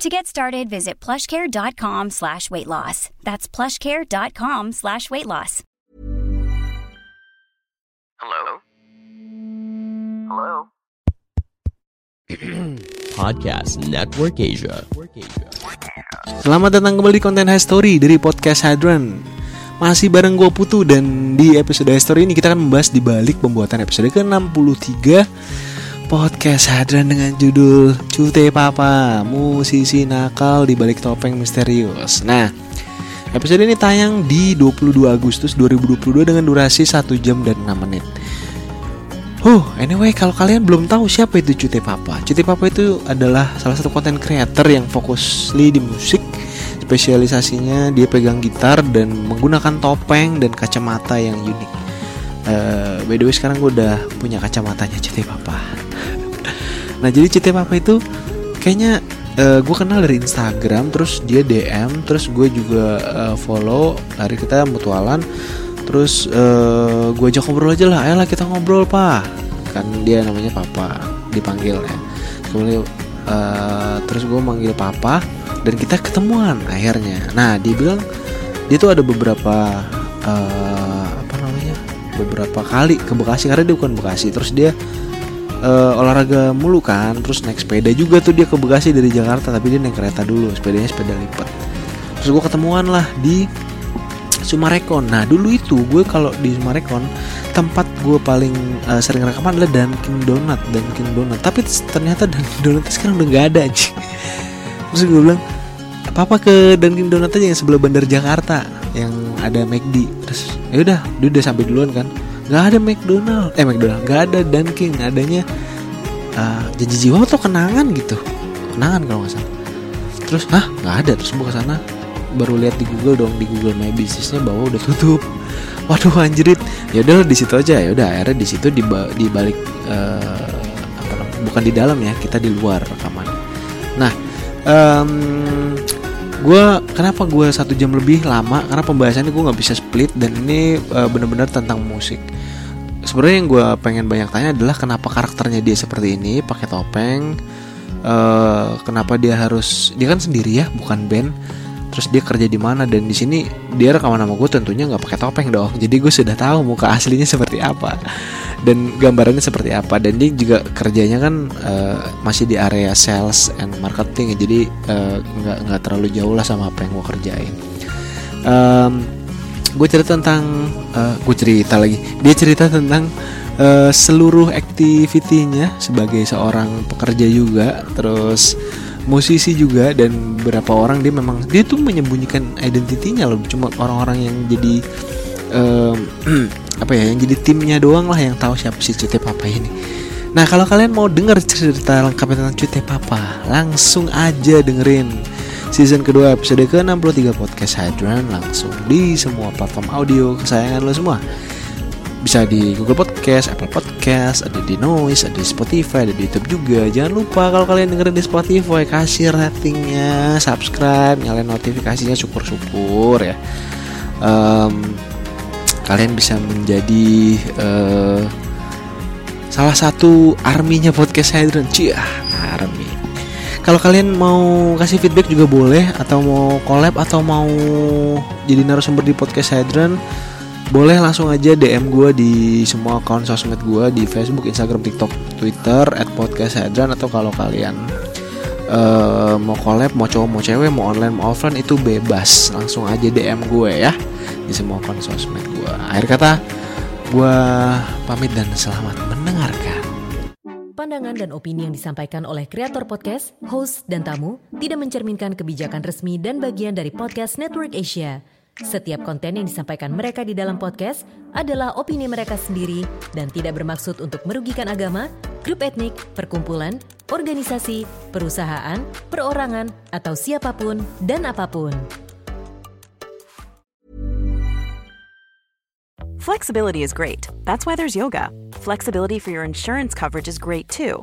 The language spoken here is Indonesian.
To get started, visit plushcare.com slash weight loss. That's plushcare.com slash weight loss. Hello? Hello? Podcast Network Asia. Selamat datang kembali di konten High Story dari Podcast Hadron Masih bareng gue Putu dan di episode High Story ini kita akan membahas di balik pembuatan episode ke-63 Podcast Hadron dengan judul Cute Papa Musisi nakal di balik topeng misterius. Nah, episode ini tayang di 22 Agustus 2022 dengan durasi 1 jam dan 6 menit. Huh, anyway kalau kalian belum tahu siapa itu Cute Papa Cute Papa itu adalah salah satu konten creator yang fokus di musik Spesialisasinya dia pegang gitar dan menggunakan topeng dan kacamata yang unik. Uh, By the way sekarang gue udah punya kacamatanya Cute Papa Nah jadi Cute Papa itu kayaknya uh, gue kenal dari Instagram Terus dia DM Terus gue juga uh, follow Hari kita mutualan terus uh, gue ajak ngobrol aja lah ayolah kita ngobrol pak kan dia namanya papa dipanggil ya. Kemudian uh, terus gue manggil papa dan kita ketemuan akhirnya. Nah dia bilang dia tuh ada beberapa uh, apa namanya beberapa kali ke Bekasi karena dia bukan Bekasi terus dia uh, olahraga mulu kan terus naik sepeda juga tuh dia ke Bekasi dari Jakarta tapi dia naik kereta dulu sepedanya sepeda lipat terus gue ketemuan lah di Sumarekon. Nah dulu itu gue kalau di Sumarekon tempat gue paling uh, sering rekaman adalah Dunkin Donut, Dunkin Donut. Tapi ternyata Dunkin Donut sekarang udah nggak ada aja. Terus gue bilang apa apa ke Dunkin Donut aja yang sebelah Bandar Jakarta yang ada McD. Terus ya udah, dia udah sampai duluan kan. Nggak ada McDonald, eh McDonald, nggak ada Dunkin, adanya uh, janji jiwa atau kenangan gitu, kenangan kalau nggak salah. Terus, hah? Nggak ada. Terus gue ke sana baru lihat di Google dong di Google My Businessnya bahwa udah tutup. Waduh anjrit. Ya udah di situ aja. Ya udah akhirnya di situ di di balik uh, apa namanya bukan di dalam ya kita di luar rekaman. Nah um, gue kenapa gue satu jam lebih lama? Karena pembahasannya gue nggak bisa split dan ini uh, benar-benar tentang musik. Sebenarnya yang gue pengen banyak tanya adalah kenapa karakternya dia seperti ini pakai topeng? Uh, kenapa dia harus dia kan sendiri ya bukan band terus dia kerja di mana dan di sini dia rekaman sama gue tentunya nggak pakai topeng dong. Jadi gue sudah tahu muka aslinya seperti apa dan gambarannya seperti apa. Dan dia juga kerjanya kan uh, masih di area sales and marketing ya. Jadi nggak uh, nggak terlalu jauh lah sama apa yang gue kerjain. Um, gue cerita tentang uh, gue cerita lagi. Dia cerita tentang uh, seluruh aktivitinya sebagai seorang pekerja juga. Terus musisi juga dan beberapa orang dia memang dia tuh menyembunyikan identitinya loh. Cuma orang-orang yang jadi um, apa ya yang jadi timnya doang lah yang tahu siapa si Cute Papa ini. Nah kalau kalian mau denger cerita lengkap tentang Cute Papa langsung aja dengerin season kedua episode ke 63 podcast Hydran langsung di semua platform audio kesayangan lo semua bisa di Google Podcast, Apple Podcast, ada di Noise, ada di Spotify, ada di YouTube juga. Jangan lupa kalau kalian dengerin di Spotify kasih ratingnya, subscribe, nyalain notifikasinya, syukur-syukur ya. Um, kalian bisa menjadi uh, salah satu arminya podcast Hydron, cia army. Kalau kalian mau kasih feedback juga boleh, atau mau collab atau mau jadi narasumber di podcast Hydron boleh langsung aja DM gue di semua akun sosmed gue di Facebook, Instagram, TikTok, Twitter @podcasthadran atau kalau kalian uh, mau collab, mau cowok, mau cewek, mau online, mau offline itu bebas langsung aja DM gue ya di semua akun sosmed gue. Akhir kata gue pamit dan selamat mendengarkan. Pandangan dan opini yang disampaikan oleh kreator podcast, host, dan tamu tidak mencerminkan kebijakan resmi dan bagian dari podcast Network Asia. Setiap konten yang disampaikan mereka di dalam podcast adalah opini mereka sendiri dan tidak bermaksud untuk merugikan agama, grup etnik, perkumpulan, organisasi, perusahaan, perorangan, atau siapa pun dan apa pun. Flexibility is great. That's why there's yoga. Flexibility for your insurance coverage is great too.